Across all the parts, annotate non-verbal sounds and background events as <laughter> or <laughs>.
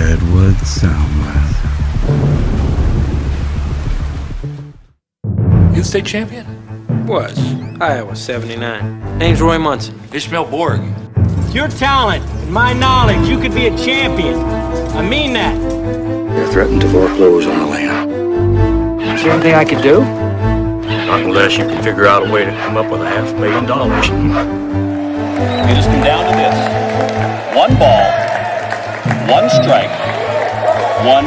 Redwood Soundwave. You state champion? Was. Iowa 79. Name's Roy Munson. Ishmael Boorg. Your talent and my knowledge, you could be a champion. I mean that. They're threatened to foreclose on Elena. Is there anything I could do? Not unless you can figure out a way to come up with a half million dollars. It has come down to this. One ball, one strike, one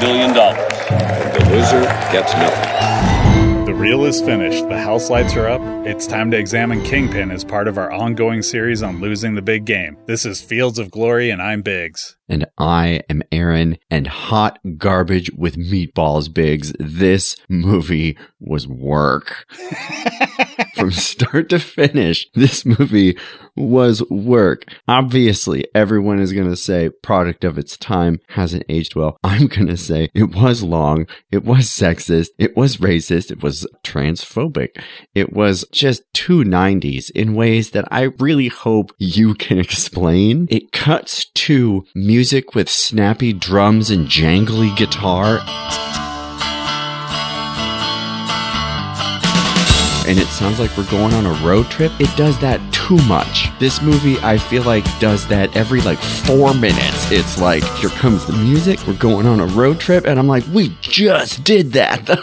million dollars. The loser gets nothing. The reel is finished. The house lights are up. It's time to examine Kingpin as part of our ongoing series on losing the big game. This is Fields of Glory, and I'm Biggs. And I am Aaron, and hot garbage with meatballs, Biggs. This movie was work. <laughs> From <laughs> start to finish, this movie was work. Obviously, everyone is going to say product of its time hasn't aged well. I'm going to say it was long, it was sexist, it was racist, it was transphobic, it was just two 90s in ways that I really hope you can explain. It cuts to music with snappy drums and jangly guitar. And it sounds like we're going on a road trip. It does that too much. This movie, I feel like, does that every like four minutes. It's like, here comes the music, we're going on a road trip, and I'm like, we just did that.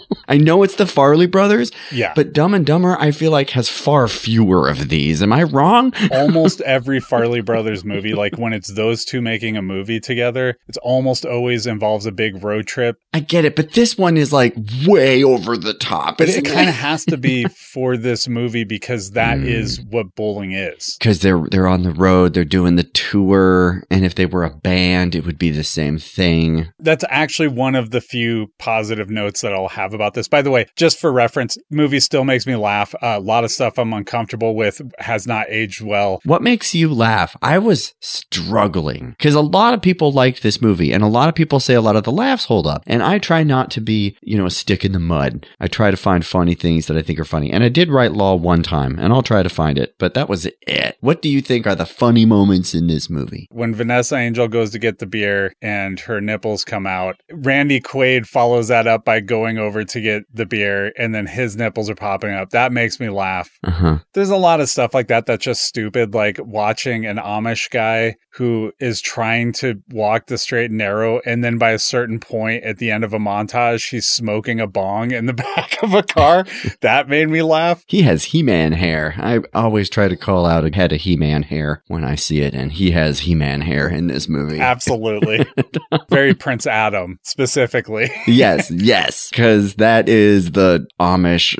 <laughs> I know it's the Farley brothers, Yeah. but Dumb and Dumber, I feel like, has far fewer of these. Am I wrong? <laughs> almost every Farley Brothers movie, like when it's those two making a movie together, it's almost always involves a big road trip. I get it, but this one is like way over the top. But it kind of has to be <laughs> for this movie because that Mm. is what bowling is. because they're they're on the road, they're doing the tour, and if they were a band, it would be the same thing. That's actually one of the few positive notes that I'll have about this. By the way, just for reference, movie still makes me laugh. Uh, a lot of stuff I'm uncomfortable with has not aged well. What makes you laugh? I was struggling because a lot of people liked this movie, and a lot of people say a lot of the laughs hold up. And I try not to be, you know, a stick in the mud. I try to find funny things that I think are funny. And I did write Law one time, and I'll try to find it, but that was it. What do you think are the funny moments in this movie? When Vanessa Angel goes to get the beer and her nipples come out, Randy Quaid follows that up by going over to get the beer, and then his nipples are popping up. That makes me laugh. Uh huh. There's a lot of stuff like that that's just stupid, like watching an Amish guy who is trying to walk the straight and narrow, and then by a certain point at the end of a montage, he's smoking a bong in the <laughs> back of a car. that made me laugh. He has He Man hair. I always try to call out a head of He Man hair when I see it, and he has He Man hair in this movie. Absolutely. <laughs> Very Prince Adam, specifically. yes, yes, because that is the Amish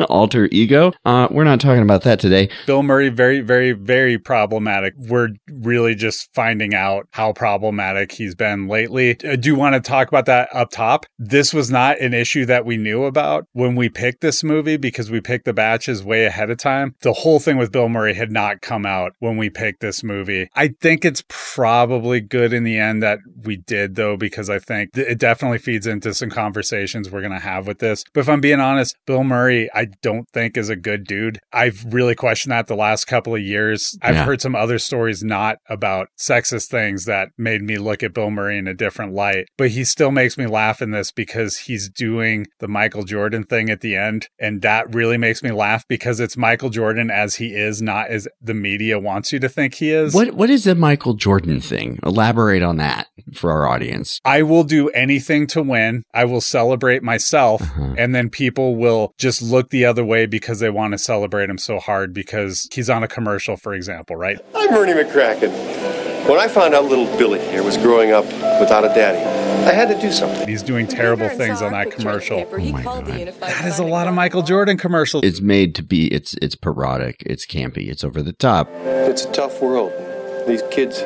<laughs> alter ego. Uh, we're not talking about that today. Bill Murray, very, very, very problematic. We're really just finding out how problematic he's been lately. I do want to talk about that up top. This was not an issue that we knew about when we picked this movie because we picked the batches way ahead of time. The whole thing with Bill Murray had not come out when we picked this movie. I think it's probably good in the end that we did, though, because I think th- it definitely feeds into some conversations we're going to have with this. But if I'm being honest, Bill Murray, I don't think is a good dude. I've really questioned that the last couple of years. I've Yeah. heard some other stories not about sexist things that made me look at Bill Murray in a different light. But he still makes me laugh in this because he's doing the Michael Jordan thing at the end. And that really makes me laugh because it's Michael Jordan as he is, not as the media wants you to think he is. What what is the Michael Jordan thing? Elaborate on that for our audience. I will do anything to win. I will celebrate myself. Uh-huh. And then people will just look the other way because they want to celebrate him so hard because he's on a commercial, for example, right? I'm Ernie McCracken. When I found out little Billy here was growing up without a daddy, I had to do something. He's doing terrible things on that commercial. Oh my god. That is a lot of Michael Jordan commercials. It's made to be it's it's parodic, it's campy, it's over the top. It's a tough world. These kids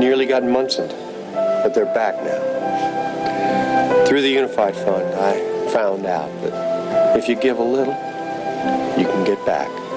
nearly got Munson, but they're back now. Through the Unified Fund, I found out that if you give a little, you can get back.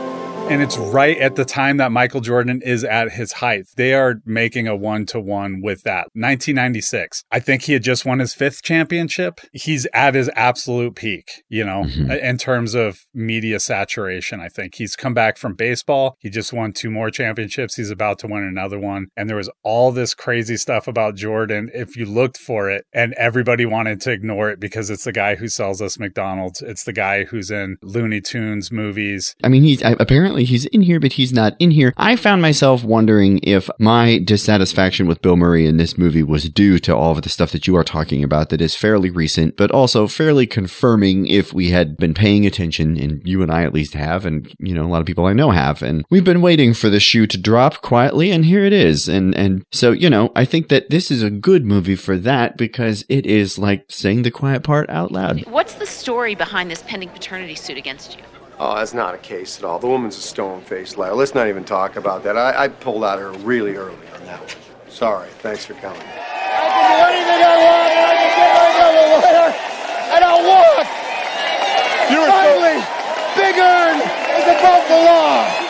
And it's right at the time that Michael Jordan is at his height. They are making a one to one with that. 1996. I think he had just won his fifth championship. He's at his absolute peak, you know, Mm-hmm. in terms of media saturation. I think he's come back from baseball. He just won two more championships. He's about to win another one. And there was all this crazy stuff about Jordan if you looked for it, and everybody wanted to ignore it because it's the guy who sells us McDonald's. It's the guy who's in Looney Tunes movies. I mean, he's I, apparently he's in here, but he's not in here. I found myself wondering if my dissatisfaction with Bill Murray in this movie was due to all of the stuff that you are talking about that is fairly recent, but also fairly confirming if we had been paying attention, and you and I at least have, and you know, a lot of people I know have, and we've been waiting for the shoe to drop quietly, and here it is. And and so you know, I think that this is a good movie for that because it is like saying the quiet part out loud. What's the story behind this pending paternity suit against you? Oh, that's not a case at all. The woman's a stone-faced liar. Let's not even talk about that. I, I pulled out her really early on that one. Sorry. Thanks for coming. I can do anything I want, and I can get myself a lawyer, and I'll walk. Finally, Big Ern is above the law.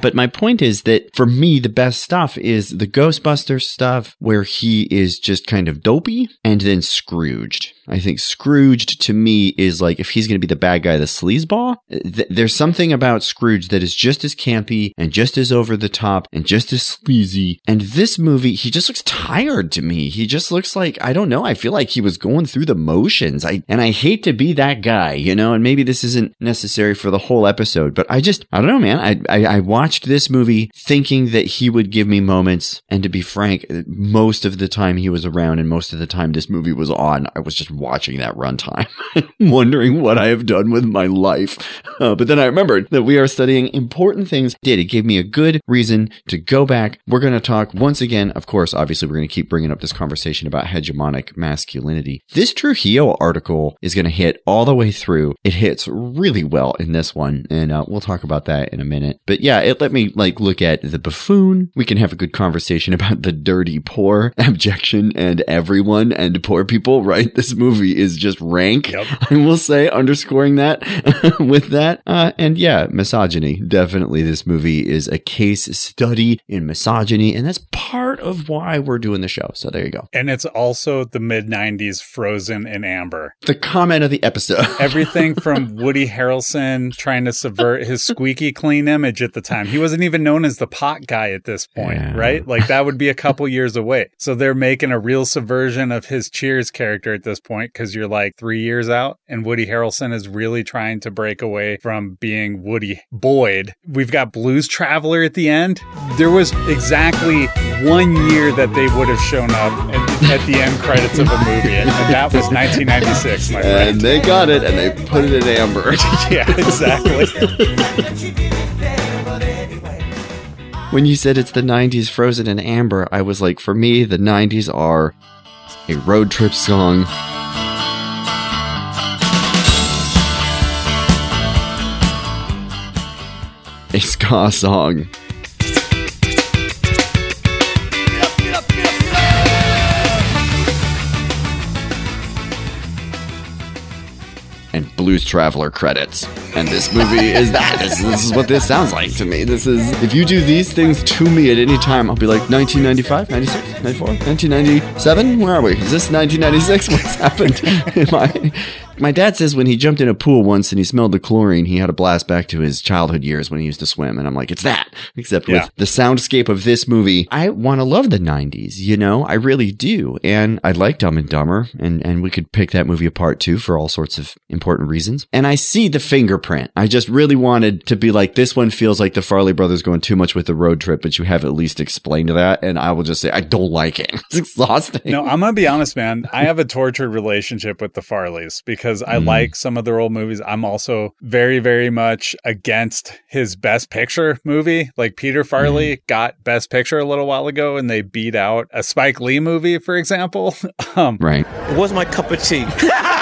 But my point is that for me, the best stuff is the Ghostbusters stuff where he is just kind of dopey and then Scrooged. I think Scrooged to me is like if he's going to be the bad guy, the sleazeball, th- there's something about Scrooge that is just as campy and just as over the top and just as sleazy. And this movie, he just looks tired to me. He just looks like, I don't know, I feel like he was going through the motions. I, and I hate to be that guy, you know, and maybe this isn't necessary for the whole episode, but I just, I don't know, man. I, I, I watched this movie thinking that he would give me moments. And to be frank, most of the time he was around and most of the time this movie was on, I was just watching that runtime, <laughs> wondering what I have done with my life. Uh, but then I remembered that we are studying important things. Did it gave me a good reason to go back. We're going to talk once again. Of course, obviously, we're going to keep bringing up this conversation about hegemonic masculinity. This Trujillo article is going to hit all the way through. It hits really well in this one, and uh, we'll talk about that in a minute. But yeah, it let me like look at the buffoon. We can have a good conversation about the dirty poor, <laughs> abjection, and everyone and poor people. Right? This movie is just rank. <laughs> I will say, underscoring that <laughs> with that. Uh, and yeah, misogyny. Definitely, this movie is a case study in misogyny, and that's part of why we're doing the show. So there you go. And it's also the mid 90s Frozen in Amber. The comment of the episode. Everything from Woody Harrelson trying to subvert his squeaky clean image at the time. He wasn't even known as the pot guy at this point, Yeah. right? Like that would be a couple years away. So they're making a real subversion of his Cheers character at this point because you're like three years out and Woody Harrelson is really trying to break away from being Woody Boyd. We've got Blues Traveler at the end. There was exactly one year that they would have shown up at, at the end credits of a movie, and that was 1996, my friend. And they got it, and they put it in amber. <laughs> yeah, exactly. <laughs> When you said it's the 90s frozen in amber, I was like, for me, the 90s are a road trip song. A ska song. And Blues Traveler credits. And this movie is that. This, this is what this sounds like to me. This is, if you do these things to me at any time, I'll be like 1995, 96, 94, 1997? Where are we? Is this 1996? <laughs> What's happened? Am I, my dad says when he jumped in a pool once and he smelled the chlorine, he had a blast back to his childhood years when he used to swim. And I'm like, it's that. Except Yeah. with the soundscape of this movie, I want to love the 90s, you know? I really do. And I like Dumb and Dumber, and, and we could pick that movie apart too for all sorts of important reasons. And I see the fingerprint. I just really wanted to be like, this one feels like the Farley brothers going too much with the road trip, but you have at least explained that. And I will just say, I don't like it. <laughs> It's exhausting. No, I'm gonna be honest, man. I have a tortured relationship with the Farleys because I Mm. like some of their old movies. I'm also very, very much against his Best Picture movie. Like Peter Farley got Best Picture a little while ago, and they beat out a Spike Lee movie, for example. <laughs> um, right. It was my cup of tea. <laughs>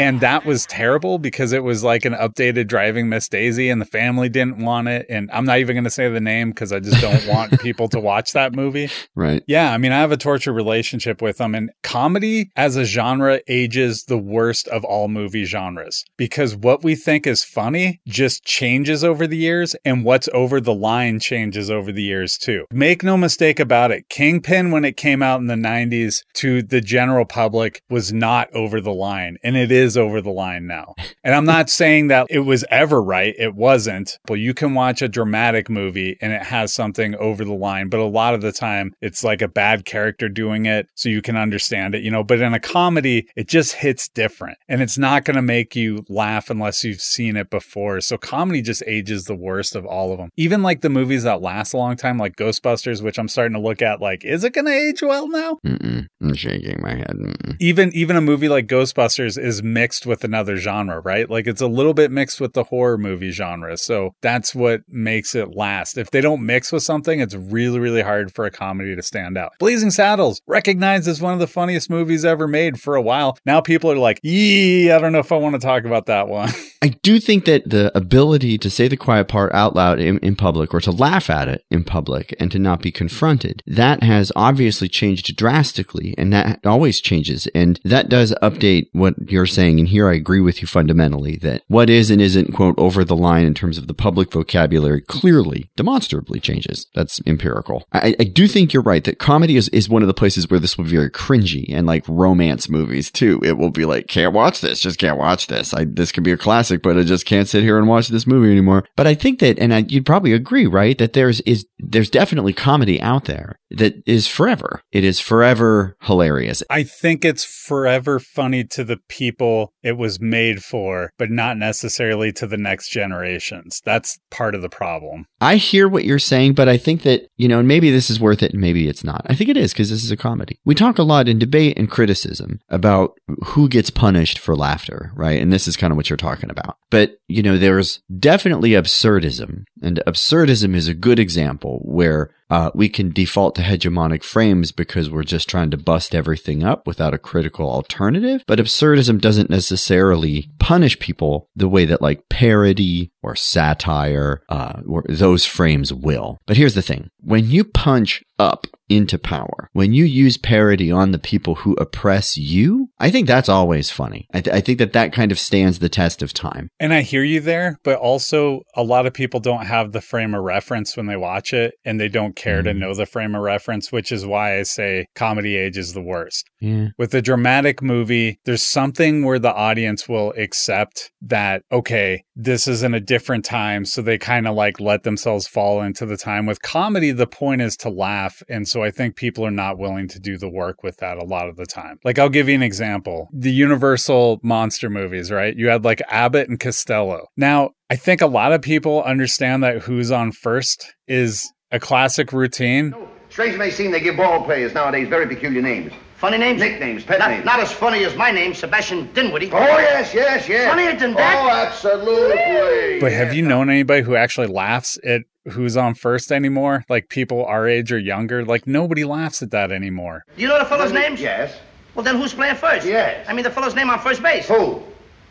And that was terrible because it was like an updated driving Miss Daisy and the family didn't want it. And I'm not even going to say the name because I just don't want <laughs> people to watch that movie. Right. Yeah. I mean, I have a torture relationship with them. And comedy as a genre ages the worst of all movie genres because what we think is funny just changes over the years and what's over the line changes over the years too. Make no mistake about it. Kingpin, when it came out in the 90s to the general public, was not over the line. And it is over the line now. And I'm not saying that it was ever right. It wasn't. But you can watch a dramatic movie and it has something over the line. But a lot of the time, it's like a bad character doing it so you can understand it, you know. But in a comedy, it just hits different and it's not going to make you laugh unless you've seen it before. So comedy just ages the worst of all of them. Even like the movies that last a long time, like Ghostbusters, which I'm starting to look at, like, is it going to age well now? Mm-mm. I'm shaking my head. Mm-mm. Even even a movie like Ghostbusters is mixed with another genre, right? Like it's a little bit mixed with the horror movie genre. So that's what makes it last. If they don't mix with something, it's really, really hard for a comedy to stand out. Blazing Saddles, recognized as one of the funniest movies ever made for a while. Now people are like, yee, I don't know if I want to talk about that one. <laughs> I do think that the ability to say the quiet part out loud in, in public or to laugh at it in public and to not be confronted, that has obviously changed drastically and that always changes. And that does update what you're saying. And here I agree with you fundamentally that what is and isn't, quote, over the line in terms of the public vocabulary clearly, demonstrably changes. That's empirical. I, I do think you're right that comedy is, is one of the places where this will be very cringy and like romance movies too. It will be like, can't watch this, just can't watch this. I, this could be a classic, but I just can't sit here and watch this movie anymore. But I think that, and I, you'd probably agree, right? That there's, is, there's definitely comedy out there that is forever. It is forever hilarious. I think it's forever funny to the people it was made for, but not necessarily to the next generations. That's part of the problem. I hear what you're saying, but I think that, you know, maybe this is worth it and maybe it's not. I think it is because this is a comedy. We talk a lot in debate and criticism about who gets punished for laughter, right? And this is kind of what you're talking about. But, you know, there's definitely absurdism, and absurdism is a good example where uh, we can default to hegemonic frames because we're just trying to bust everything up without a critical alternative. But absurdism doesn't necessarily punish people the way that like parody or satire uh, or those frames will. But here's the thing: when you punch up into power, when you use parody on the people who oppress you, I think that's always funny. I, th- I think that that kind of stands the test of time. And I hear you there, but also a lot of people don't have the frame of reference when they watch it and they don't care to mm. know the frame of reference, which is why I say comedy age is the worst. Yeah. With a dramatic movie, there's something where the audience will accept that, okay, this is in a different time. So they kind of like let themselves fall into the time. With comedy, the point is to laugh. And so I think people are not willing to do the work with that a lot of the time. Like, I'll give you an example the Universal monster movies, right? You had like Abbott and Costello. Now, I think a lot of people understand that who's on first is a classic routine. Strange may seem they give ball players nowadays very peculiar names. Funny names? Nicknames, pet not, names. Not as funny as my name, Sebastian Dinwiddie. Oh, yes, yes, yes. Funnier than that? Oh, absolutely. But have you known anybody who actually laughs at who's on first anymore? Like people our age or younger? Like nobody laughs at that anymore. Do you know the fellow's names? Yes. Well, then who's playing first? Yes. I mean, the fellow's name on first base. Who?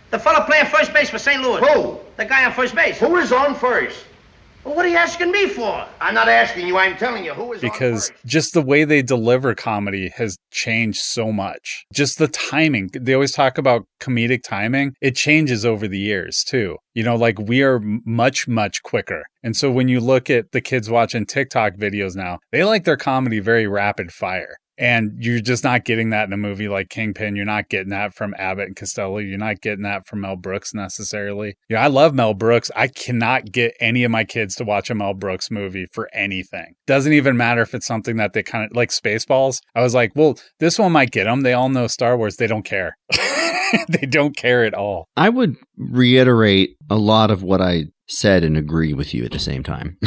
The fellow playing first base for St. Louis. Who? The guy on first base. Who is on first? Well, what are you asking me for? I'm not asking you, I'm telling you. Who is because just the way they deliver comedy has changed so much. Just the timing. They always talk about comedic timing. It changes over the years too. You know, like we are much, much quicker. And so when you look at the kids watching TikTok videos now, they like their comedy very rapid fire. And you're just not getting that in a movie like Kingpin. You're not getting that from Abbott and Costello. You're not getting that from Mel Brooks necessarily. Yeah, I love Mel Brooks. I cannot get any of my kids to watch a Mel Brooks movie for anything. Doesn't even matter if it's something that they kind of like Spaceballs. I was like, well, this one might get them. They all know Star Wars. They don't care. <laughs> they don't care at all. I would reiterate a lot of what I said and agree with you at the same time. <laughs>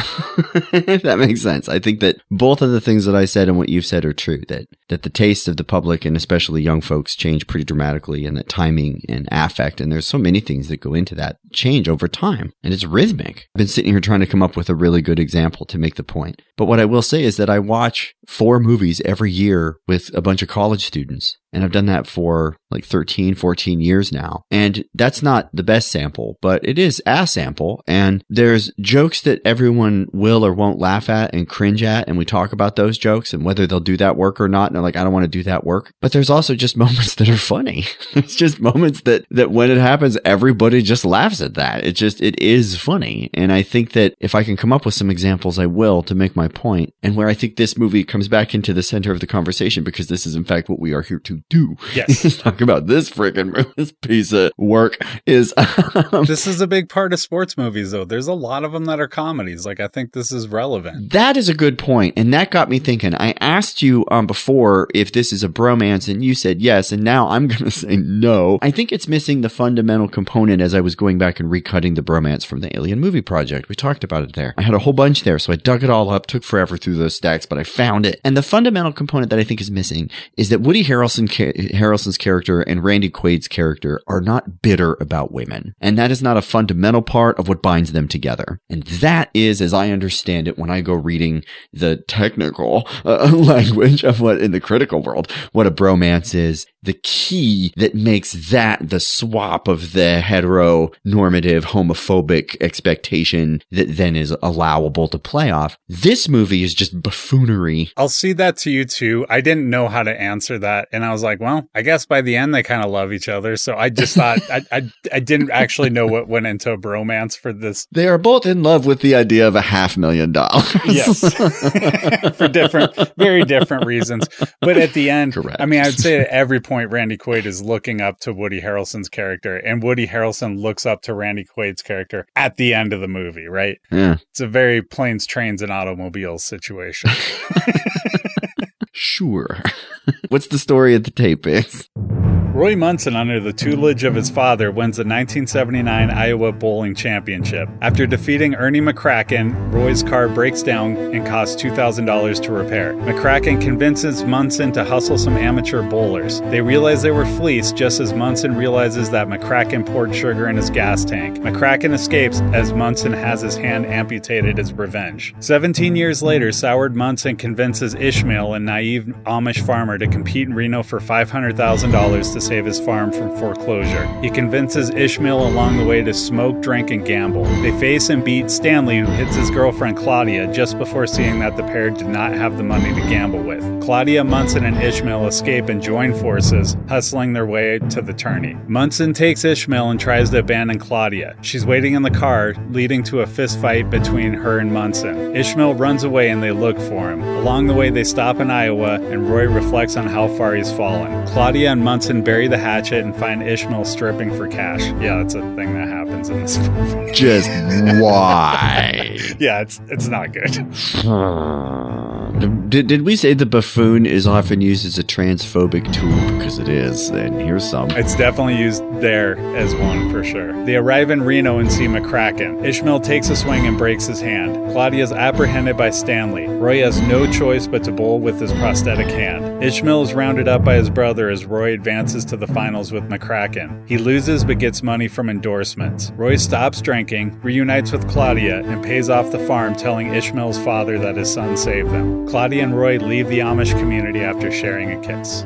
if that makes sense. I think that both of the things that I said and what you've said are true. That that the taste of the public and especially young folks change pretty dramatically and that timing and affect and there's so many things that go into that change over time. And it's rhythmic. I've been sitting here trying to come up with a really good example to make the point. But what I will say is that I watch four movies every year with a bunch of college students And I've done that for like 13, 14 years now. And that's not the best sample, but it is a sample. And there's jokes that everyone will or won't laugh at and cringe at. And we talk about those jokes and whether they'll do that work or not. And they're like, I don't want to do that work. But there's also just <laughs> moments that are funny. <laughs> it's just moments that, that when it happens, everybody just laughs at that. It just, it is funny. And I think that if I can come up with some examples, I will to make my point and where I think this movie comes back into the center of the conversation because this is in fact what we are here to do. Yes. <laughs> Talk about this freaking <laughs> this piece of work is <laughs> um, this is a big part of sports movies though. There's a lot of them that are comedies. Like I think this is relevant. That is a good point, and that got me thinking. I asked you um before if this is a bromance, and you said yes, and now I'm going to say no. I think it's missing the fundamental component as I was going back and recutting the bromance from the Alien Movie Project. We talked about it there. I had a whole bunch there, so I dug it all up. Took forever through those stacks, but I found it. And the fundamental component that I think is missing is that Woody Harrelson Harrelson's character and Randy Quaid's character are not bitter about women, and that is not a fundamental part of what binds them together. And that is, as I understand it, when I go reading the technical uh, <laughs> language of what in the critical world, what a bromance is, the key that makes that the swap of the heteronormative homophobic expectation that then is allowable to play off. This movie is just buffoonery. I'll see that to you too. I didn't know how to answer that. And I was like, well, I guess by the end they kind of love each other. So I just thought I, I, I didn't actually know what went into a bromance for this. They are both in love with the idea of a half million dollars. Yes. <laughs> for different, very different reasons. But at the end, Correct. I mean, I would say at every point, Randy Quaid is looking up to Woody Harrelson's character, and Woody Harrelson looks up to Randy Quaid's character at the end of the movie, right? Yeah. It's a very planes, trains, and automobiles situation. <laughs> <laughs> Sure. <laughs> What's the story of the tape is? Roy Munson, under the tutelage of his father, wins the 1979 Iowa Bowling Championship. After defeating Ernie McCracken, Roy's car breaks down and costs $2,000 to repair. McCracken convinces Munson to hustle some amateur bowlers. They realize they were fleeced just as Munson realizes that McCracken poured sugar in his gas tank. McCracken escapes as Munson has his hand amputated as revenge. 17 years later, soured Munson convinces Ishmael, a naive Amish farmer, to compete in Reno for $500,000 to save his farm from foreclosure. He convinces Ishmael along the way to smoke, drink, and gamble. They face and beat Stanley, who hits his girlfriend Claudia just before seeing that the pair did not have the money to gamble with. Claudia, Munson, and Ishmael escape and join forces, hustling their way to the tourney. Munson takes Ishmael and tries to abandon Claudia. She's waiting in the car, leading to a fistfight between her and Munson. Ishmael runs away and they look for him. Along the way, they stop in Iowa, and Roy reflects on how far he's fallen. Claudia and Munson bury the hatchet and find Ishmael stripping for cash. Yeah, that's a thing that happens in this movie. Just why? <laughs> yeah, it's it's not good. Hmm. Did, did we say the buffoon is often used as a transphobic tool? Because it is, and here's some. It's definitely used there as one for sure. They arrive in Reno and see McCracken. Ishmael takes a swing and breaks his hand. Claudia is apprehended by Stanley. Roy has no choice but to bowl with his prosthetic hand. Ishmael is rounded up by his brother as Roy advances to the finals with McCracken. He loses but gets money from Roy stops drinking, reunites with Claudia, and pays off the farm, telling Ishmael's father that his son saved them. Claudia and Roy leave the Amish community after sharing a kiss.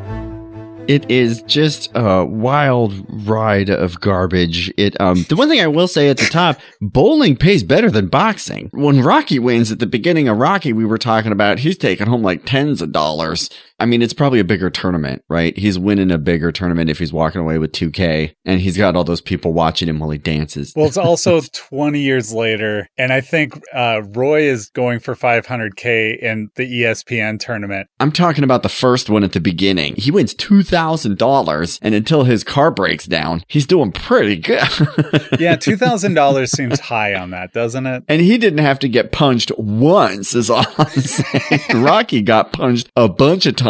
It is just a wild ride of garbage. It um the one thing I will say at the top, bowling pays better than boxing. When Rocky wins at the beginning of Rocky, we were talking about he's taking home like tens of dollars. I mean, it's probably a bigger tournament, right? He's winning a bigger tournament if he's walking away with 2K and he's got all those people watching him while he dances. Well, it's also <laughs> 20 years later. And I think uh, Roy is going for 500K in the ESPN tournament. I'm talking about the first one at the beginning. He wins $2,000 and until his car breaks down, he's doing pretty good. <laughs> yeah, $2,000 seems high on that, doesn't it? And he didn't have to get punched once, is all I'm <laughs> saying. Rocky got punched a bunch of times.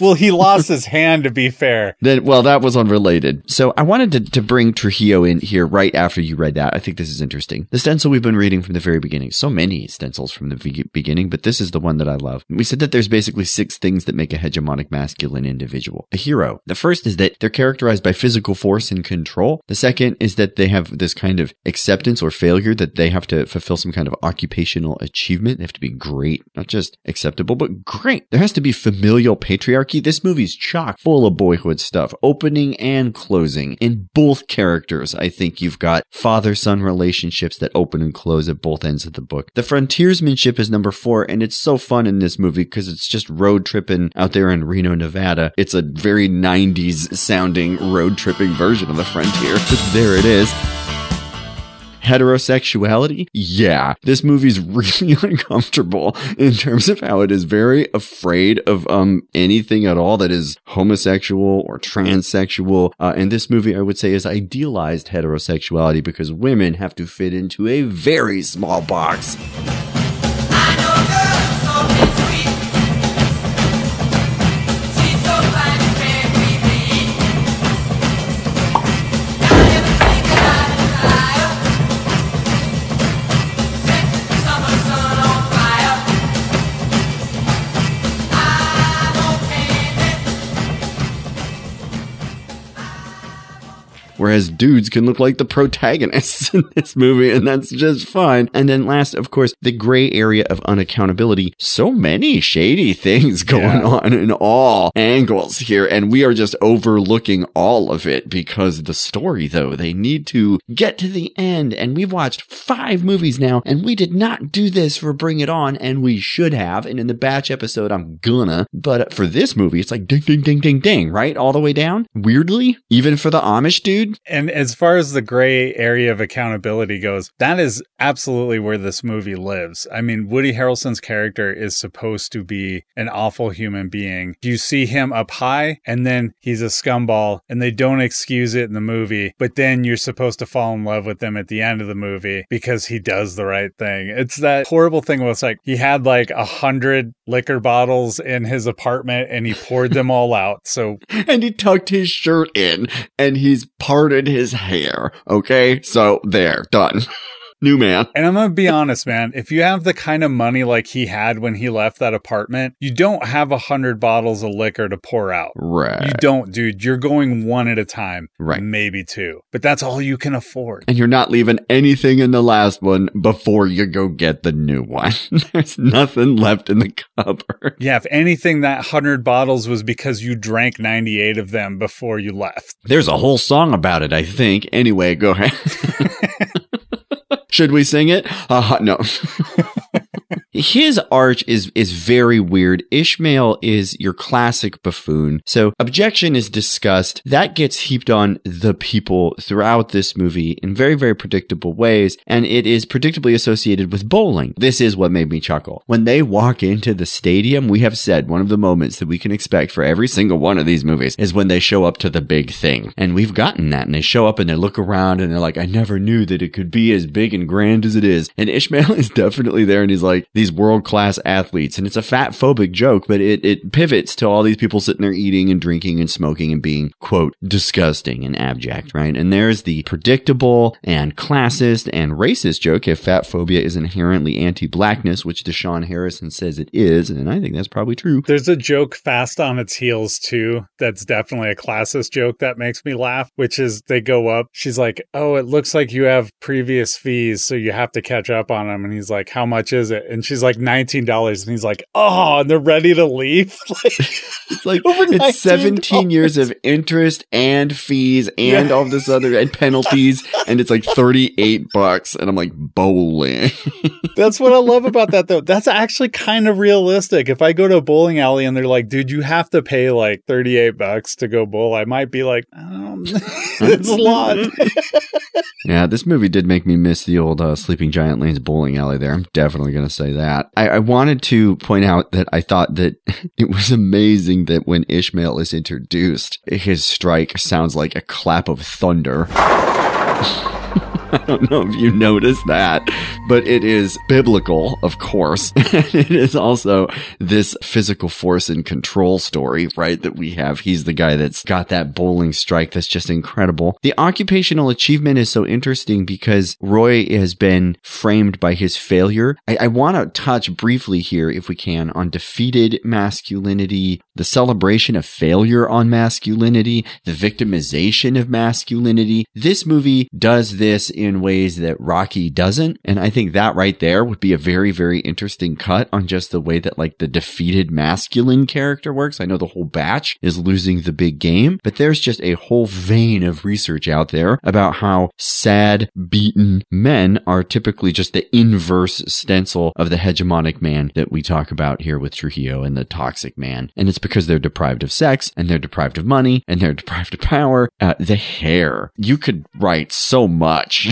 Well, he lost his hand, to be fair. <laughs> Then, well, that was unrelated. So I wanted to, to bring Trujillo in here right after you read that. I think this is interesting. The stencil we've been reading from the very beginning. So many stencils from the beginning, but this is the one that I love. We said that there's basically six things that make a hegemonic masculine individual. A hero. The first is that they're characterized by physical force and control. The second is that they have this kind of acceptance or failure that they have to fulfill some kind of occupational achievement. They have to be great, not just acceptable, but great. There has to be familial male patriarchy, this movie's chock full of boyhood stuff, opening and closing. In both characters, I think you've got father son relationships that open and close at both ends of the book. The frontiersmanship is number four, and it's so fun in this movie because it's just road tripping out there in Reno, Nevada. It's a very 90s sounding road tripping version of the frontier. There it is heterosexuality, yeah, this movie's <laughs> really uncomfortable in terms of how it is very afraid of um anything at all that is homosexual or transsexual. Uh, and this movie, I would say, is idealized heterosexuality because women have to fit into a very small box. Whereas dudes can look like the protagonists <laughs> in this movie, and that's just fine. And then last, of course, the gray area of unaccountability. So many shady things <laughs> going yeah. on in all angles here, and we are just overlooking all of it because the story, though, they need to get to the end. And we've watched five movies now, and we did not do this for Bring It On, and we should have. And in the batch episode, I'm gonna. But for this movie, it's like ding, ding, ding, ding, ding, right? All the way down. Weirdly, even for the Amish dude, and as far as the gray area of accountability goes, that is absolutely where this movie lives. I mean, Woody Harrelson's character is supposed to be an awful human being. You see him up high and then he's a scumball and they don't excuse it in the movie, but then you're supposed to fall in love with him at the end of the movie because he does the right thing. It's that horrible thing where it's like he had like a hundred liquor bottles in his apartment and he poured them all out. So, <laughs> and he tucked his shirt in and he's parted his hair. Okay. So there, done. <laughs> new man. And I'm going to be honest, man. If you have the kind of money like he had when he left that apartment, you don't have a hundred bottles of liquor to pour out. Right. You don't, dude. You're going one at a time. Right. Maybe two. But that's all you can afford. And you're not leaving anything in the last one before you go get the new one. <laughs> There's nothing left in the cupboard. Yeah. If anything, that hundred bottles was because you drank 98 of them before you left. There's a whole song about it, I think. Anyway, go ahead. <laughs> Should we sing it? Uh, no. <laughs> His arch is is very weird. Ishmael is your classic buffoon. So abjection is discussed. That gets heaped on the people throughout this movie in very very predictable ways, and it is predictably associated with bowling. This is what made me chuckle. When they walk into the stadium, we have said one of the moments that we can expect for every single one of these movies is when they show up to the big thing, and we've gotten that. And they show up and they look around and they're like, "I never knew that it could be as big and grand as it is." And Ishmael <laughs> is definitely there, and he's like, "These world class athletes. And it's a fat phobic joke, but it, it pivots to all these people sitting there eating and drinking and smoking and being, quote, disgusting and abject, right? And there's the predictable and classist and racist joke if fat phobia is inherently anti blackness, which Da'Shaun Harrison says it is. And I think that's probably true. There's a joke fast on its heels, too. That's definitely a classist joke that makes me laugh, which is they go up. She's like, Oh, it looks like you have previous fees, so you have to catch up on them. And he's like, How much is it? And she's like, $19 and he's like oh and they're ready to leave. <laughs> Like, it's like it's 17 years of interest and fees and yeah. all this other and penalties and it's like 38 bucks. And i'm like bowling. <laughs> That's what i love about that though. That's actually kind of realistic. If i go to a bowling alley and they're like dude you have to pay like 38 bucks to go bowl i might be like um, <laughs> it's a lot. Yeah this movie did make me miss the old uh, sleeping giant lanes bowling alley there. I'm definitely gonna say that I, I wanted to point out that I thought that <laughs> it was amazing that when Ishmael is introduced, his strike sounds like a clap of thunder. <laughs> <laughs> I don't know if you noticed that, but it is biblical, of course. <laughs> it is also this physical force and control story, right? That we have. He's the guy that's got that bowling strike that's just incredible. The occupational achievement is so interesting because Roy has been framed by his failure. I, I want to touch briefly here, if we can, on defeated masculinity, the celebration of failure on masculinity, the victimization of masculinity. This movie does this in in ways that Rocky doesn't. And I think that right there would be a very, very interesting cut on just the way that like the defeated masculine character works. I know the whole batch is losing the big game, but there's just a whole vein of research out there about how sad, beaten men are typically just the inverse stencil of the hegemonic man that we talk about here with Trujillo and the toxic man. And it's because they're deprived of sex and they're deprived of money and they're <laughs> deprived of power. Uh, the hair. You could write so much.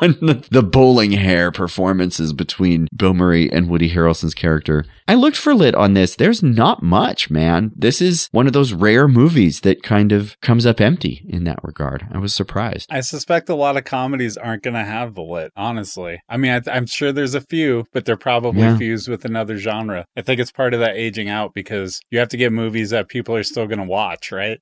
on the, the bowling hair performances between Bill Murray and Woody Harrelson's character. I looked for lit on this. There's not much, man. This is one of those rare movies that kind of comes up empty in that regard. I was surprised. I suspect a lot of comedies aren't going to have the lit, honestly. I mean, I am sure there's a few, but they're probably Yeah. fused with another genre. I think it's part of that aging out because you have to get movies that people are still going to watch, right?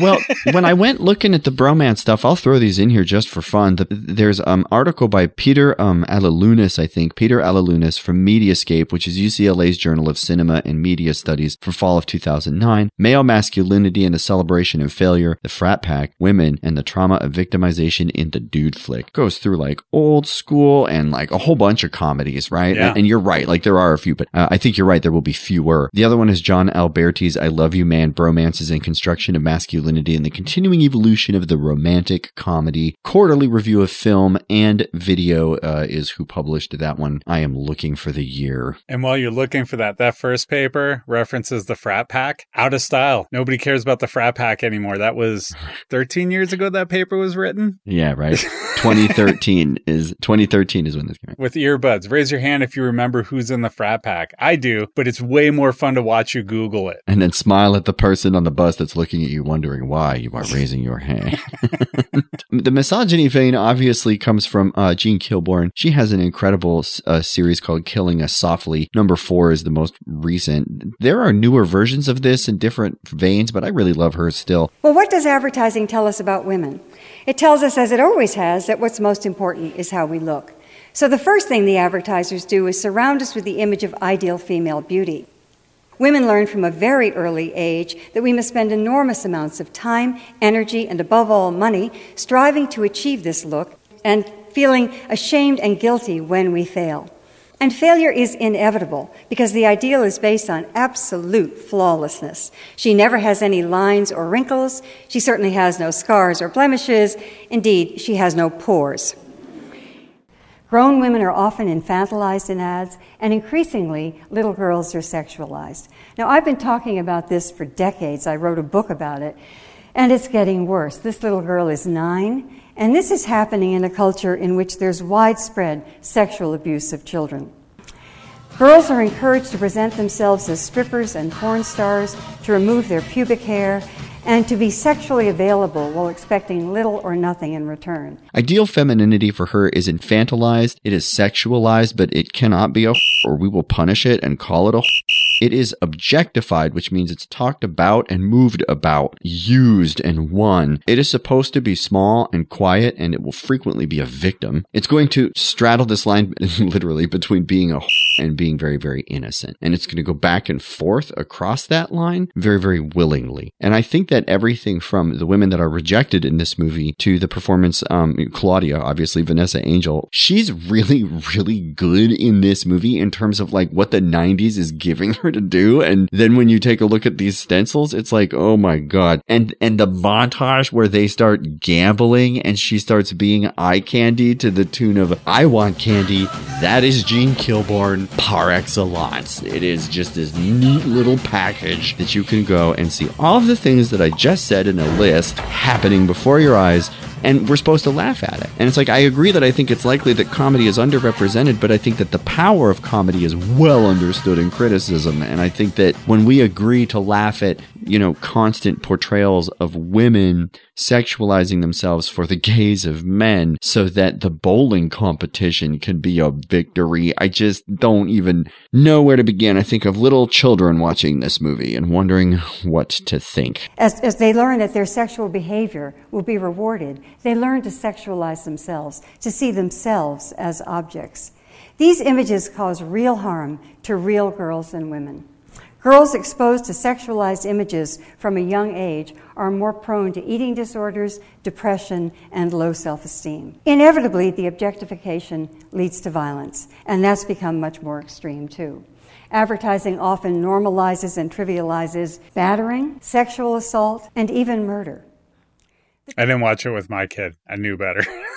well, <laughs> when I went looking at the bromance stuff, I'll throw these in here just for fun. The, there's an um, article by Peter um, Alilunas, I think, Peter Alilunas from Mediascape, which is UCLA's Journal of Cinema and Media Studies for fall of 2009. Male masculinity and the celebration of failure, the frat pack, women, and the trauma of victimization in the dude flick. Goes through like old school and like a whole bunch of comedies, right? Yeah. And, and you're right, like there are a few, but uh, I think you're right, there will be fewer. The other one is John Alberti's I Love You Man, Bromances and Construction of Masculinity and the Continuing Evolution of the Romantic Comedy. Quarterly review of film and video uh, is who published that one. I am looking for the year. And while you're looking for that, that first paper references the frat pack. Out of style. Nobody cares about the frat pack anymore. That was <laughs> 13 years ago that paper was written Yeah, right. <laughs> 2013 is 2013 is when this came out. with earbuds. Raise your hand if you remember who's in the frat pack. I do, but it's way more fun to watch you Google it. And then smile at the person on the bus that's looking at you, wondering why you are raising your hand. <laughs> the misogyny vein obviously comes from uh, Jean Kilbourne. She has an incredible uh, series called Killing Us Softly. Number four is the most recent. There are newer versions of this in different veins, but I really love hers still. Well, what does advertising tell us about women? It tells us, as it always has, that what's most important is how we look. So the first thing the advertisers do is surround us with the image of ideal female beauty. Women learn from a very early age that we must spend enormous amounts of time, energy, and above all, money striving to achieve this look and feeling ashamed and guilty when we fail. And failure is inevitable because the ideal is based on absolute flawlessness. She never has any lines or wrinkles. She certainly has no scars or blemishes. Indeed, she has no pores. Grown women are often infantilized in ads, and increasingly, little girls are sexualized. Now, I've been talking about this for decades. I wrote a book about it, and it's getting worse. This little girl is nine, and this is happening in a culture in which there's widespread sexual abuse of children. Girls are encouraged to present themselves as strippers and porn stars, to remove their pubic hair, and to be sexually available while expecting little or nothing in return. Ideal femininity for her is infantilized, it is sexualized, but it cannot be a <laughs> or we will punish it and call it a <laughs> it is objectified, which means it's talked about and moved about, used and won. It is supposed to be small and quiet, and it will frequently be a victim. It's going to straddle this line <laughs> literally between being a <laughs> and being very, very innocent. And it's going to go back and forth across that line very, very willingly. And I think that everything from the women that are rejected in this movie to the performance, um, Claudia, obviously Vanessa Angel, she's really, <laughs> really good in this movie in terms of like what the 90s is giving her to do. And then when you take a look at these stencils, it's like, oh my God. And, and the montage where they start gambling and she starts being eye candy to the tune of, I want candy. That is Jean Kilbourne par excellence. It is just this neat little package that you can go and see all of the things that I just said in a list happening before your eyes and we're supposed to laugh at it. And it's like, I agree that I think it's likely that comedy is underrepresented, but I think that the power of comedy is well understood in criticism. And I think that when we agree to laugh at, you know, constant portrayals of women sexualizing themselves for the gaze of men so that the bowling competition can be a victory, I just don't even know where to begin. I think of little children watching this movie and wondering what to think. As, as they learn that their sexual behavior will be rewarded, they learn to sexualize themselves, to see themselves as objects. These images cause real harm to real girls and women. Girls exposed to sexualized images from a young age are more prone to eating disorders, depression, and low self esteem. Inevitably, the objectification leads to violence, and that's become much more extreme too. Advertising often normalizes and trivializes battering, sexual assault, and even murder. I didn't watch it with my kid. I knew better. <laughs>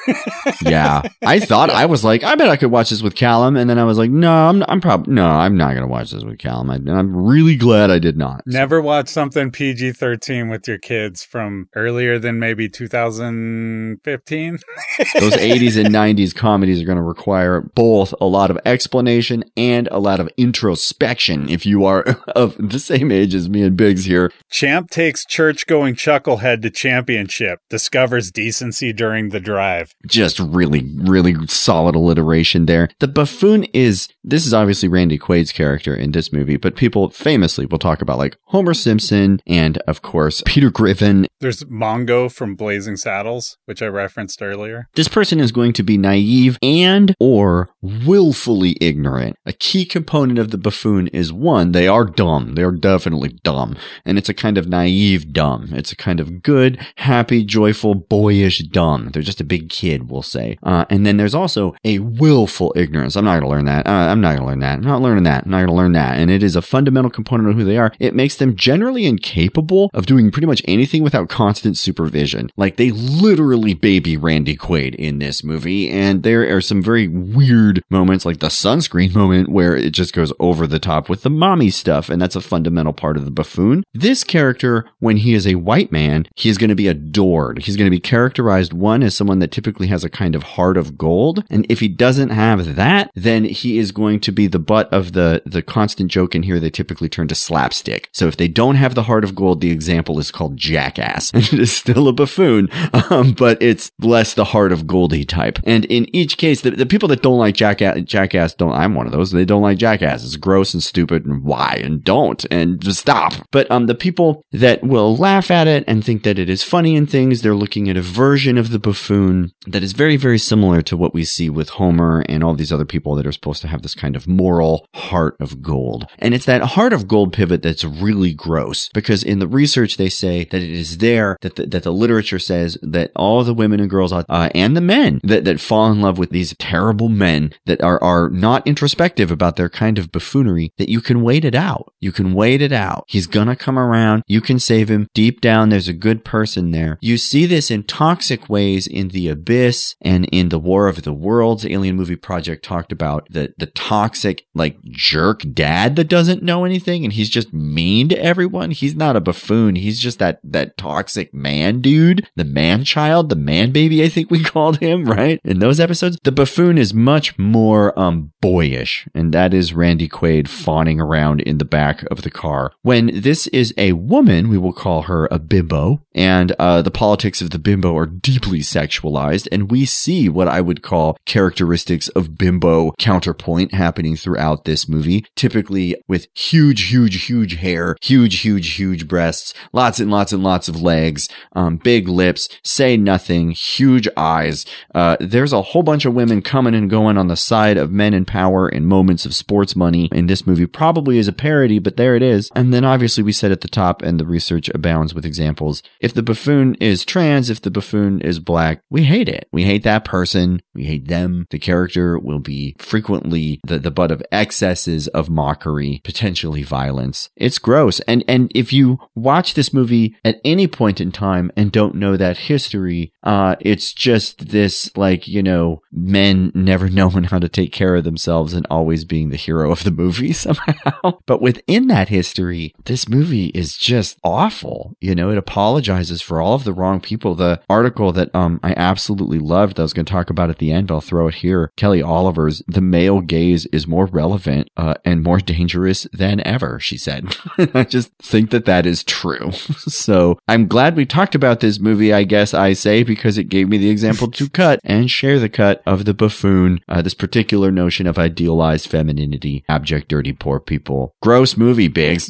yeah, I thought I was like, I bet I could watch this with Callum, and then I was like, no, I'm, I'm probably no, I'm not gonna watch this with Callum. I, am really glad I did not. Never watch something PG thirteen with your kids from earlier than maybe 2015. <laughs> Those 80s and 90s comedies are going to require both a lot of explanation and a lot of introspection. If you are <laughs> of the same age as me and Biggs here, Champ takes church going chucklehead to championship, discovers decency during the drive just really, really solid alliteration there. The buffoon is, this is obviously Randy Quaid's character in this movie, but people famously will talk about like Homer Simpson and of course Peter Griffin. There's Mongo from Blazing Saddles, which I referenced earlier. This person is going to be naive and or willfully ignorant. A key component of the buffoon is one, they are dumb. They are definitely dumb. And it's a kind of naive dumb. It's a kind of good, happy, joyful, boyish dumb. They're just a big kid, we'll say. Uh, and then there's also a willful ignorance. I'm not going to learn that. Uh, I'm not going to learn that. I'm not learning that. I'm not going to learn that. And it is a fundamental component of who they are. It makes them generally incapable of doing pretty much anything without constant supervision. Like they literally baby Randy Quaid in this movie. And there are some very weird moments, like the sunscreen <laughs> moment, where it just goes over the top with the mommy stuff. And that's a fundamental part of the buffoon. This character, when he is a white man, he is going to be adored. He's going to be characterized, one, as someone that typically has a kind of heart of gold. And if he doesn't have that, then he is going to be the butt of the, the constant joke in here. They typically turn to slapstick. So if they don't have the heart of gold, the example is called jackass. <laughs> And it is still a buffoon, um, but it's less the heart of goldy type. And in each case, the, the people that don't like jackass, jackass don't, I'm one of those. They don't like jackass. It's gross and stupid and why and don't and just stop. But, um, the people that will laugh at it and think that it is funny and things, they're looking at a version of the buffoon that is very, very similar to what we see with Homer and all these other people that are supposed to have this kind of moral heart of gold. And it's that heart of gold pivot that's really gross because in the research they say that it is there that the, that the literature says that all the women and girls uh, and the men that, that fall in love with these terrible men that are, are not introspective about their kind of buffoonery that you can wait it out. You can wait it out. He's gonna come around. You can save him. Deep down, there's a good person there. You see this in toxic ways in the Abyss and in the War of the Worlds, Alien Movie Project talked about the, the toxic, like jerk dad that doesn't know anything and he's just mean to everyone. He's not a buffoon. He's just that, that toxic man dude, the man child, the man baby, I think we <laughs> called him, right? In those episodes, the buffoon is much more, um, boyish. And that is Randy Quaid fawning around in the back of the car. When this is a woman, we will call her a bimbo. And, uh, the politics of the bimbo are deeply sexualized and we see what I would call characteristics of bimbo counterpoint happening throughout this movie, typically with huge, huge, huge hair, huge, huge, huge breasts, lots and lots and lots of legs, um, big lips, say nothing, huge eyes. Uh, there's a whole bunch of women coming and going on the side of men in power in moments of sports money in this movie, probably as a parody, but there it is. And then obviously we said at the top, and the research abounds with examples. If the buffoon is trans, if the buffoon is black, we hate it. We hate that person. We hate them. The character will be frequently the, the butt of excesses of mockery, potentially violence. It's gross. And, and if you watch this movie at any point in time and don't know that history, uh, it's just this, like, you know, men never <laughs> knowing how to take care of themselves and always being the hero of the movie <laughs> somehow. but within that history, this movie is just awful. You know, it apologizes for all of the wrong people. The article that, um, I absolutely loved, I was going to talk about at the end, but I'll throw it here. Kelly Oliver's The Male Gaze is more relevant, uh, and more dangerous than ever, she said. <laughs> I just think that that is true. <laughs> so I'm glad we talked about this movie, I guess I say, because it gave me the example to <laughs> cut and share the cut of the buffoon, uh, this particular notion of idealized femininity, abject, dirty, poor people. Gross movie, Biggs.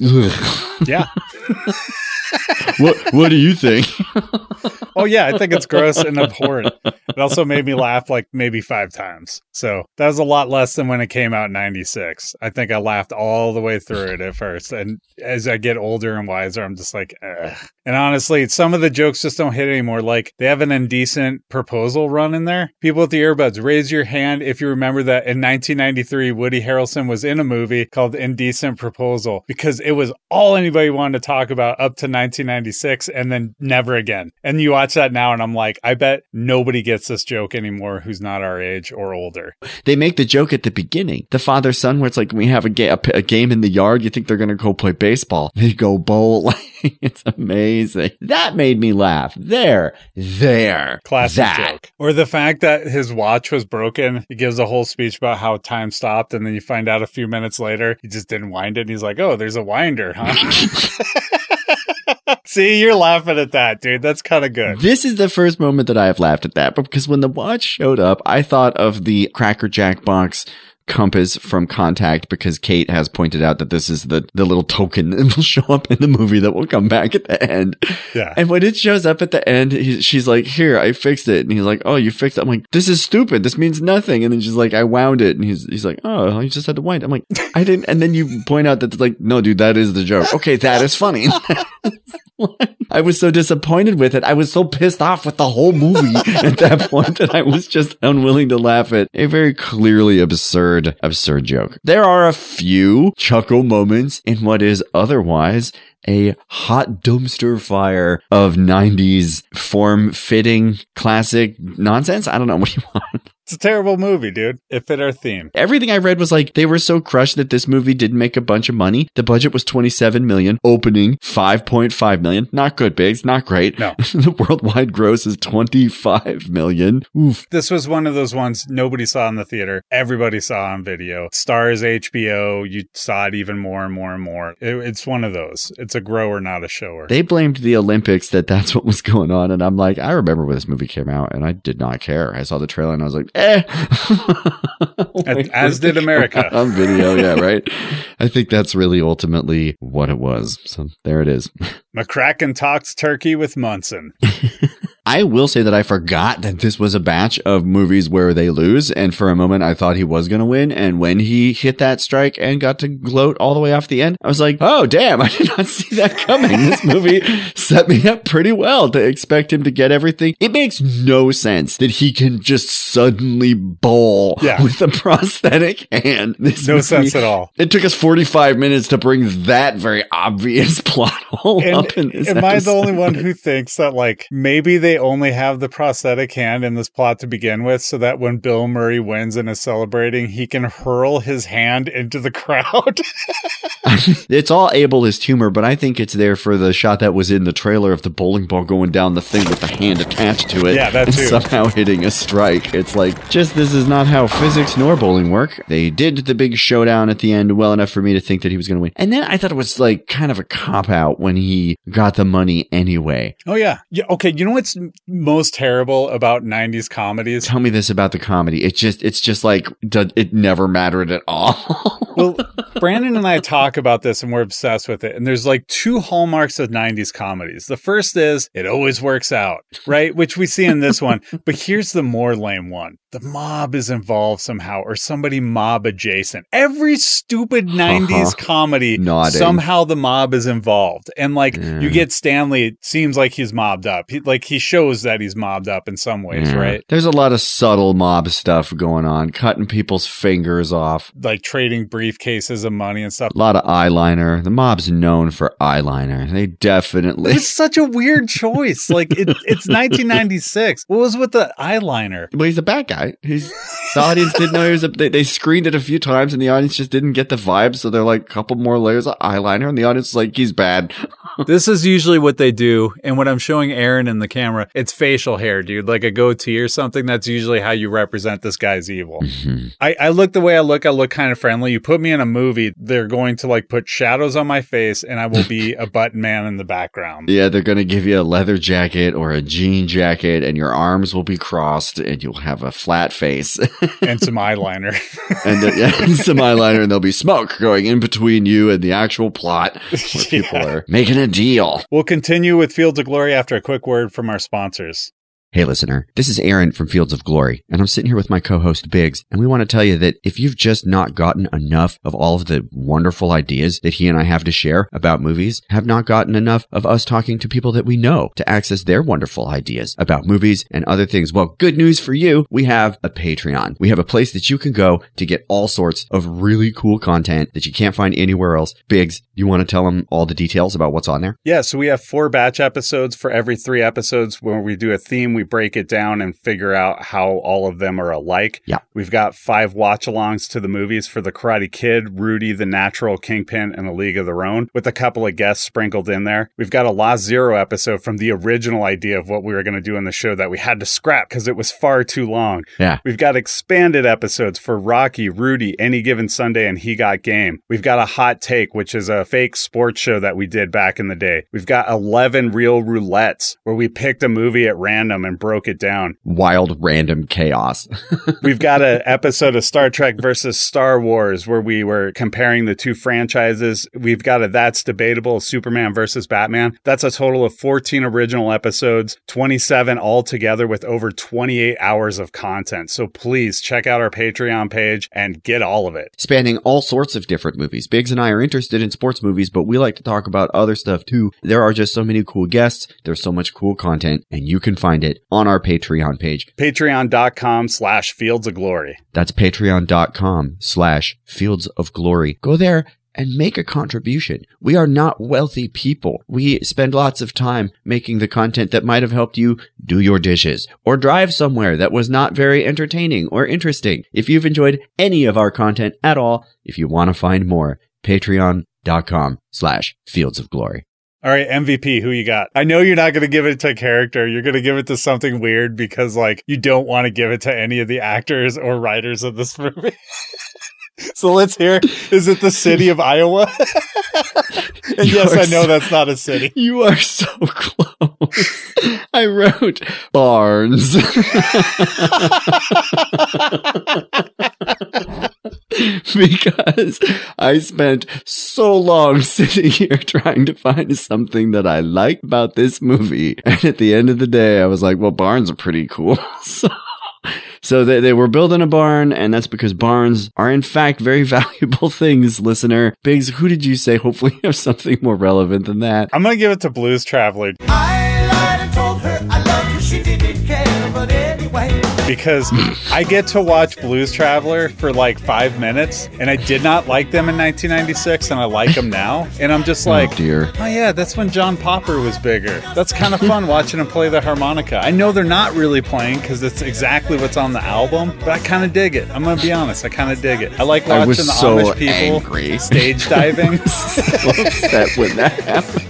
yeah. what What do you think? <laughs> Oh yeah, I think it's gross and abhorrent. It also made me laugh like maybe five times. So that was a lot less than when it came out in '96. I think I laughed all the way through it at first, and as I get older and wiser, I'm just like, Ugh. and honestly, some of the jokes just don't hit anymore. Like they have an indecent proposal run in there. People with the earbuds, raise your hand if you remember that in 1993, Woody Harrelson was in a movie called Indecent Proposal because it was all anybody wanted to talk about up to 1996 and then never again. And you watch that now, and I'm like, I bet nobody gets this joke anymore who's not our age or older. They make the joke at the beginning, the father son, where it's like we have a, ga- a, p- a game in the yard. You think they're going to go play baseball? They go bowl. <laughs> it's amazing. That made me laugh. There, there, Classic that. joke. Or the fact that his watch was broken. He gives a whole speech about how time stopped, and then you find out a few minutes later he just didn't wind it. And he's like, "Oh, there's a winder, huh?" <laughs> <laughs> See, you're laughing at that, dude. That's kind of good. This is the first moment that I have laughed at that, because when the watch showed up, I thought of the Cracker Jack box compass from Contact because Kate has pointed out that this is the, the little token <laughs> that will show up in the movie that will come back at the end. Yeah. And when it shows up at the end, he, she's like, here, I fixed it. And he's like, oh, you fixed it. I'm like, this is stupid. This means nothing. And then she's like, I wound it. And he's, he's like, oh, you just had to wind. I'm like, I didn't. And then you point out that it's like, no, dude, that is the joke. Okay. That is funny. <laughs> I was so disappointed with it. I was so pissed off with the whole movie <laughs> at that point that I was just unwilling to laugh at a very clearly absurd, absurd joke. There are a few chuckle moments in what is otherwise a hot dumpster fire of 90s form fitting classic nonsense. I don't know <laughs> what you want. It's a terrible movie, dude. It fit our theme. Everything I read was like they were so crushed that this movie didn't make a bunch of money. The budget was 27 million, opening 5.5 million. Not good, Biggs. Not great. No. <laughs> the worldwide gross is 25 million. Oof. This was one of those ones nobody saw in the theater. Everybody saw on video. Stars HBO. You saw it even more and more and more. It, it's one of those. It's a grower, not a shower. They blamed the Olympics that that's what was going on. And I'm like, I remember when this movie came out and I did not care. I saw the trailer and I was like, eh. As- <laughs> as did America. <laughs> on video. Yeah, right. I think that's really ultimately what it was. So there it is. <laughs> McCracken talks turkey with Munson. I will say that I forgot that this was a batch of movies where they lose. And for a moment, I thought he was going to win. And when he hit that strike and got to gloat all the way off the end, I was like, oh, damn, <laughs> I did not see that coming. this movie set me up pretty well to expect him to get everything. It makes no sense that he can just suddenly bowl Yeah. with a prosthetic hand. This No movie- sense at all. It took us 45 minutes to bring that very obvious <laughs> plot hole And up in this am I the only one who thinks that like maybe they only have the prosthetic hand in this plot to begin with, so that when Bill Murray wins and is celebrating, he can hurl his hand into the <laughs> crowd? <laughs> it's all ableist humor, but I think it's there for the shot that was in the trailer of the bowling ball going down the thing with the hand attached to it. Yeah, that and too. somehow hitting a strike. It's like, just this is not how physics nor bowling work. They did the big showdown at the end well enough for me to think that he was going to win. And then I thought it was like kind of a cop out when he got the money anyway. oh yeah. Yeah. Okay. You know what's most terrible about '90s comedies? Tell me this about the comedy. It just, it's just like, it never mattered at all. <laughs> well, Brandon and I talk about this and we're obsessed with it. And there's like two hallmarks of 90s comedies. The first is it always works out, right? Which we see in this one. <laughs> But here's the more lame one the mob is involved somehow or somebody mob adjacent. Every stupid uh-huh. 90s comedy, Nodding. somehow the mob is involved. And like Yeah. you get Stanley, it seems like he's mobbed up. He, like he shows that he's mobbed up in some ways, Yeah. right? There's a lot of subtle mob stuff going on, cutting people's fingers off. Like trading briefcases of money and stuff. A lot of eyeliner. The mob's known for eyeliner. They definitely. It's such a weird choice. Like it, it's 1996. What was with the eyeliner? Well, he's a bad guy. He's the audience didn't know he was a. They, they screened it a few times, and the audience just didn't get the vibe. So they're like, a couple more layers of eyeliner, and the audience is like, he's bad. This is usually what they do, and when I'm showing Aaron in the camera, it's facial hair, dude, like a goatee or something. That's usually how you represent this guy's evil. I, I look the way I look. I look kind of friendly. You put me in a movie, they're going to like put shadows on my face, and I will be <laughs> a button man in the background. Yeah, they're gonna give you a leather jacket or a jean jacket, and your arms will be crossed, and you'll have a flat face, <laughs> and some eyeliner. <laughs> and uh, yeah, some eyeliner, and there'll be smoke going in between you and the actual plot where people Yeah. are making a deal. We'll continue with Fields of Glory after a quick word from our sponsor. Sponsors. Hey, listener, this is Aaron from Fields of Glory, and I'm sitting here with my co host Biggs, and we want to tell you that if you've just not gotten enough of all of the wonderful ideas that he and I have to share about movies, have not gotten enough of us talking to people that we know to access their wonderful ideas about movies and other things, well, good news for you. We have a Patreon. We have a place that you can go to get all sorts of really cool content that you can't find anywhere else. Biggs, you want to tell them all the details about what's on there? Yeah, so we have four batch episodes for every three episodes where we do a theme. We break it down and figure out how all of them are alike. Yeah. We've got five watch alongs to the movies for The Karate Kid, Rudy, The Natural, Kingpin, and A League of Their Own, with a couple of guests sprinkled in there. We've got a Lost Zero episode from the original idea of what we were going to do in the show that we had to scrap because it was far too long. Yeah. We've got expanded episodes for Rocky, Rudy, Any Given Sunday, and He Got Game. We've got a Hot Take, which is a fake sports show that we did back in the day. We've got 11 real roulettes where we picked a movie at random and broke it down. Wild random chaos. <laughs> We've got an episode of Star Trek versus Star Wars where we were comparing the two franchises. We've got a That's Debatable Superman versus Batman. That's a total of 14 original episodes, 27 altogether with over 28 hours of content. So please check out our Patreon page and get all of it. spanning all sorts of different movies. Biggs and I are interested in sports movies, but we like to talk about other stuff too. There are just so many cool guests. There's so much cool content, and you can find it on our Patreon page. Patreon.com slash Fields of Glory. That's patreon.com slash fields of glory. Go there and make a contribution. We are not wealthy people. We spend lots of time making the content that might have helped you do your dishes or drive somewhere that was not very entertaining or interesting. If you've enjoyed any of our content at all, if you want to find more, patreon.com slash fields of glory. All right, MVP, who you got? I know you're not going to give it to a character. You're going to give it to something weird because, like, you don't want to give it to any of the actors or writers of this movie. <laughs> so let's hear. Is it the city of Iowa? <laughs> and You yes, I know so- that's not a city. <laughs> You are so close. I wrote Barnes. <laughs> because I spent so long <laughs> sitting here trying to find something that I like about this movie. And at the end of the day, I was like, well, barns are pretty cool. <laughs> so so they, they were building a barn, and that's because barns are, in fact, very valuable things, listener. Biggs, who did you say? Hopefully, you have something more relevant than that. I'm going to give it to Blues Traveler because I get to watch Blues Traveler for like five minutes, and I did not like them in 1996, and I like them now. And I'm just oh, like, oh, dear. Oh yeah, that's when John Popper was bigger. That's kind of fun watching him play the harmonica. I know they're not really playing because it's exactly what's on the album, but I kind of dig it. I'm gonna be honest, I kind of dig it. I like watching I was the so Amish people angry. <laughs> stage diving. <laughs> so upset when that happened.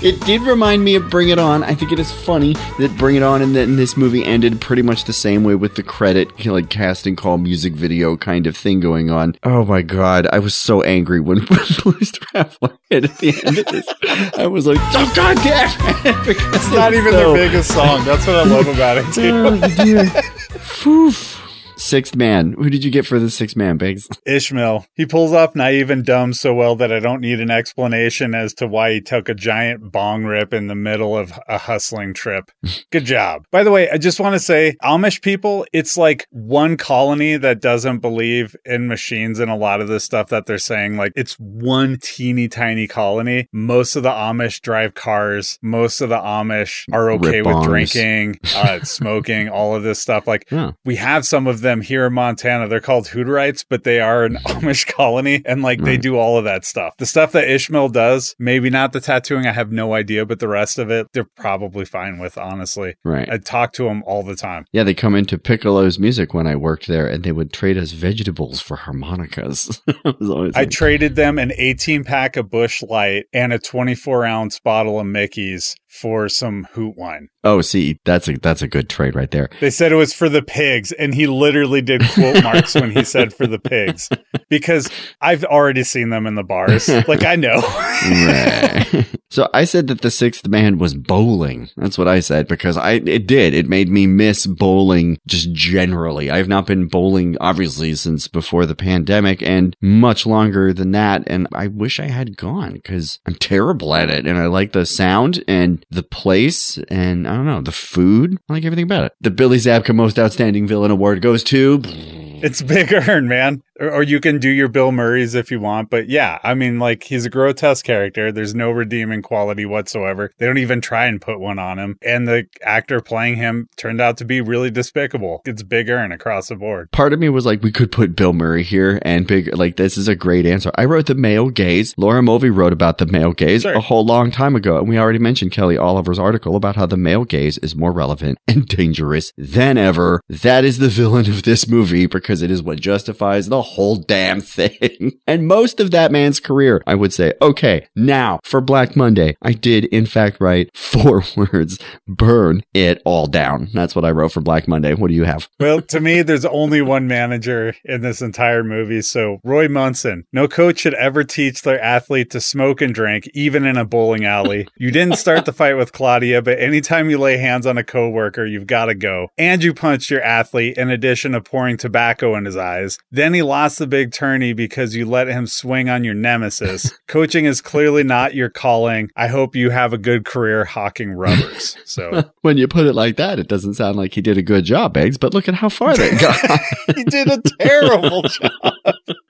It did remind me of Bring It On. I think it is funny that Bring It On and then this movie ended pretty much the same way with the credit, like casting call music video kind of thing going on. Oh my god, I was so angry when, Blues Traveler hit at the end of this. I was like, oh god damn it! Because it's not even so- their biggest song. That's what I love about it <laughs> too. Oh, dear. Phew. Sixth man. Who did you get for the sixth man, Biggs? Ishmael. He pulls off naive and dumb so well that I don't need an explanation as to why he took a giant bong rip in the middle of a hustling trip. <laughs> Good job. By the way, I just want to say Amish people, it's like one colony that doesn't believe in machines and a lot of the stuff that they're saying. Like it's one teeny tiny colony. Most of the Amish drive cars. Most of the Amish are okay Rip with drinking, uh, <laughs> smoking, all of this stuff. Like Yeah. we have some of them here in Montana. They're called Hutterites, but they are an <laughs> Amish colony and like they do all of that stuff. The stuff that Ishmael does, maybe not the tattooing, I have no idea, but the rest of it, they're probably fine with, honestly. Right. I talk to them all the time. Yeah, they come into Piccolo's music when I worked there, and they would trade us vegetables for harmonicas. <laughs> I I traded them an 18 pack of Busch Light and a 24 ounce bottle of Mickey's for some hoot wine. oh, see, that's a that's a good trade right there. They said it was for the pigs, and he literally did quote marks when he said for the pigs <laughs> because I've already seen them in the bars. <laughs> Like I know. So I said that the sixth man was bowling. That's what I said because I it did. It made me miss bowling just generally. I've not been bowling obviously since before the pandemic and much longer than that. And I wish I had gone because I'm terrible at it. And I like the sound and the place and I don't know, the food. I like everything about it. The Billy Zabka Most Outstanding Villain Award goes to It's Big Ern, man. Or, or you can do your Bill Murray's if you want. But yeah, I mean, like, he's a grotesque character. There's no redeeming quality whatsoever. They don't even try and put one on him. And the actor playing him turned out to be really despicable. It's Big Ern across the board. Part of me was like, we could put Bill Murray here and big, like, this is a great answer. I wrote the male gaze. Laura Mulvey wrote about the male gaze Sure. a whole long time ago. And we already mentioned Kelly Oliver's article about how the male gaze is more relevant and dangerous than ever. That is the villain of this movie because it is what justifies the whole damn thing. <laughs> and most of that man's career, I would say, okay, now for Black Monday, I did in fact write <laughs> four words, burn it all down. That's what I wrote for Black Monday. What do you have? Well, to me, there's only one manager in this entire movie. So, Roy Munson. No coach should ever teach their athlete to smoke and drink, even in a bowling alley. <laughs> You didn't start the fight with Claudia, but anytime you lay hands on a coworker, you've got to go. And you punched your athlete in addition to pouring tobacco in his eyes. Then he lost the big tourney because you let him swing on your nemesis. <laughs> Coaching is clearly not your calling. I hope you have a good career hawking rubbers. So, <laughs> when you put it like that, it doesn't sound like he did a good job, Biggs, but look at how far they <laughs> got. he did a terrible job.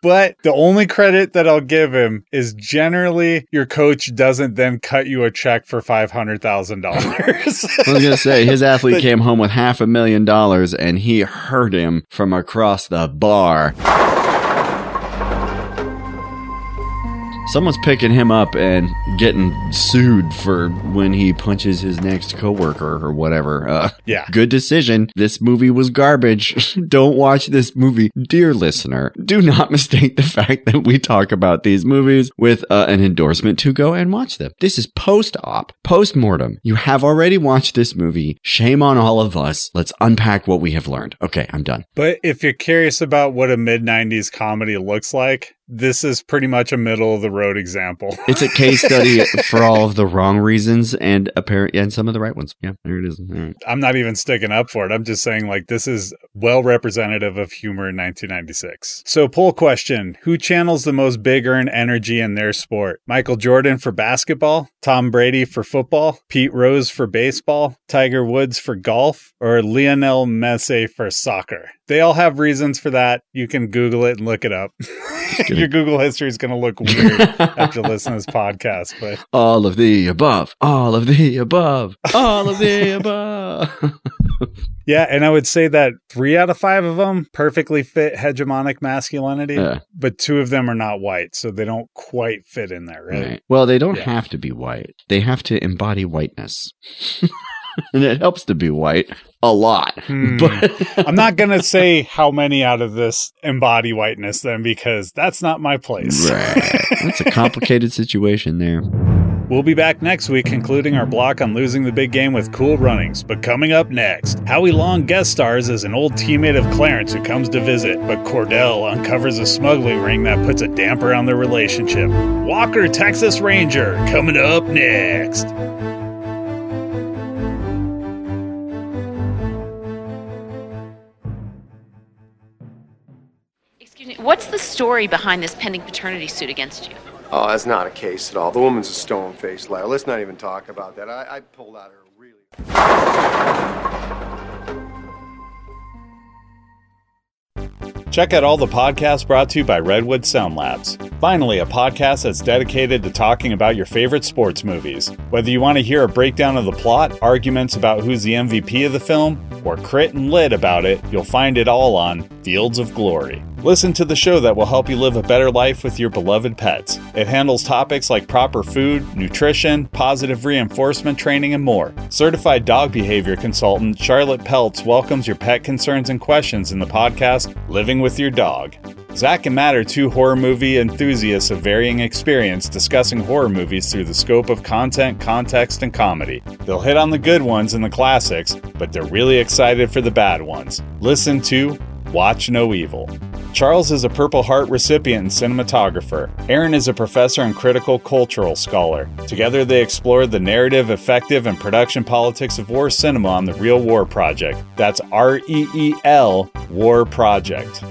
But the only credit that I'll give him is generally your coach doesn't then cut you a check for five hundred thousand dollars. I was going to say, his athlete came home with half a million dollars and he heard him from across the bar. Someone's picking him up and getting sued for when he punches his next coworker or whatever. Uh, Yeah. Good decision. This movie was garbage. <laughs> Don't watch this movie. Dear listener, do not <laughs> mistake the fact that we talk about these movies with uh, an endorsement to go and watch them. This is post-op, post-mortem. You have already watched this movie. Shame on all of us. Let's unpack what we have learned. Okay, I'm done. But if you're curious about what a mid '90s comedy looks like, this is pretty much a middle of the road example. <laughs> It's a case study <laughs> for all of the wrong reasons and apparent and some of the right ones. Yeah, there it is. Right. I'm not even sticking up for it. I'm just saying, like, this is well representative of humor in 1996. So, poll question Who channels the most big Ern energy in their sport? Michael Jordan for basketball, Tom Brady for football, Pete Rose for baseball, Tiger Woods for golf, or Lionel Messi for soccer? They all have reasons for that. You can Google it and look it up. <laughs> Your Google history is going to look weird after listening to this podcast, but <laughs> All of the above. All of the above. All of the above. <laughs> Yeah, and I would say that three out of five of them perfectly fit hegemonic masculinity, Yeah. but two of them are not white, so they don't quite fit in there, right? Right. Well, they don't Yeah. have to be white. They have to embody whiteness. <laughs> and it helps to be white a lot. Hmm. But <laughs> I'm not going to say how many out of this embody whiteness then, because that's not my place. right. That's a complicated situation there. We'll be back next week concluding our block on losing the big game with cool runnings. But coming up next, Howie Long guest stars as an old teammate of Clarence who comes to visit, but Cordell uncovers a smuggling ring that puts a damper on their relationship. Walker, Texas Ranger, coming up next. What's the story behind this pending paternity suit against you? Oh, that's not a case at all. The woman's a stone faced liar. Let's not even talk about that. I, I pulled out her really. Check out all the podcasts brought to you by Redwood Sound Labs. Finally, a podcast that's dedicated to talking about your favorite sports movies. Whether you want to hear a breakdown of the plot, arguments about who's the MVP of the film, or crit and lit about it, you'll find it all on Fields of Glory. Listen to the show that will help you live a better life with your beloved pets. It handles topics like proper food, nutrition, positive reinforcement training, and more. Certified dog behavior consultant Charlotte Peltz welcomes your pet concerns and questions in the podcast Living with Your Dog. Zach and Matt are two horror movie enthusiasts of varying experience discussing horror movies through the scope of content, context, and comedy. They'll hit on the good ones and the classics, but they're really excited for the bad ones. Listen to Watch No Evil. Charles is a Purple Heart recipient and cinematographer. Aaron is a professor and critical cultural scholar. Together, they explore the narrative, effective, and production politics of war cinema on the Real War Project. That's R E E L War Project.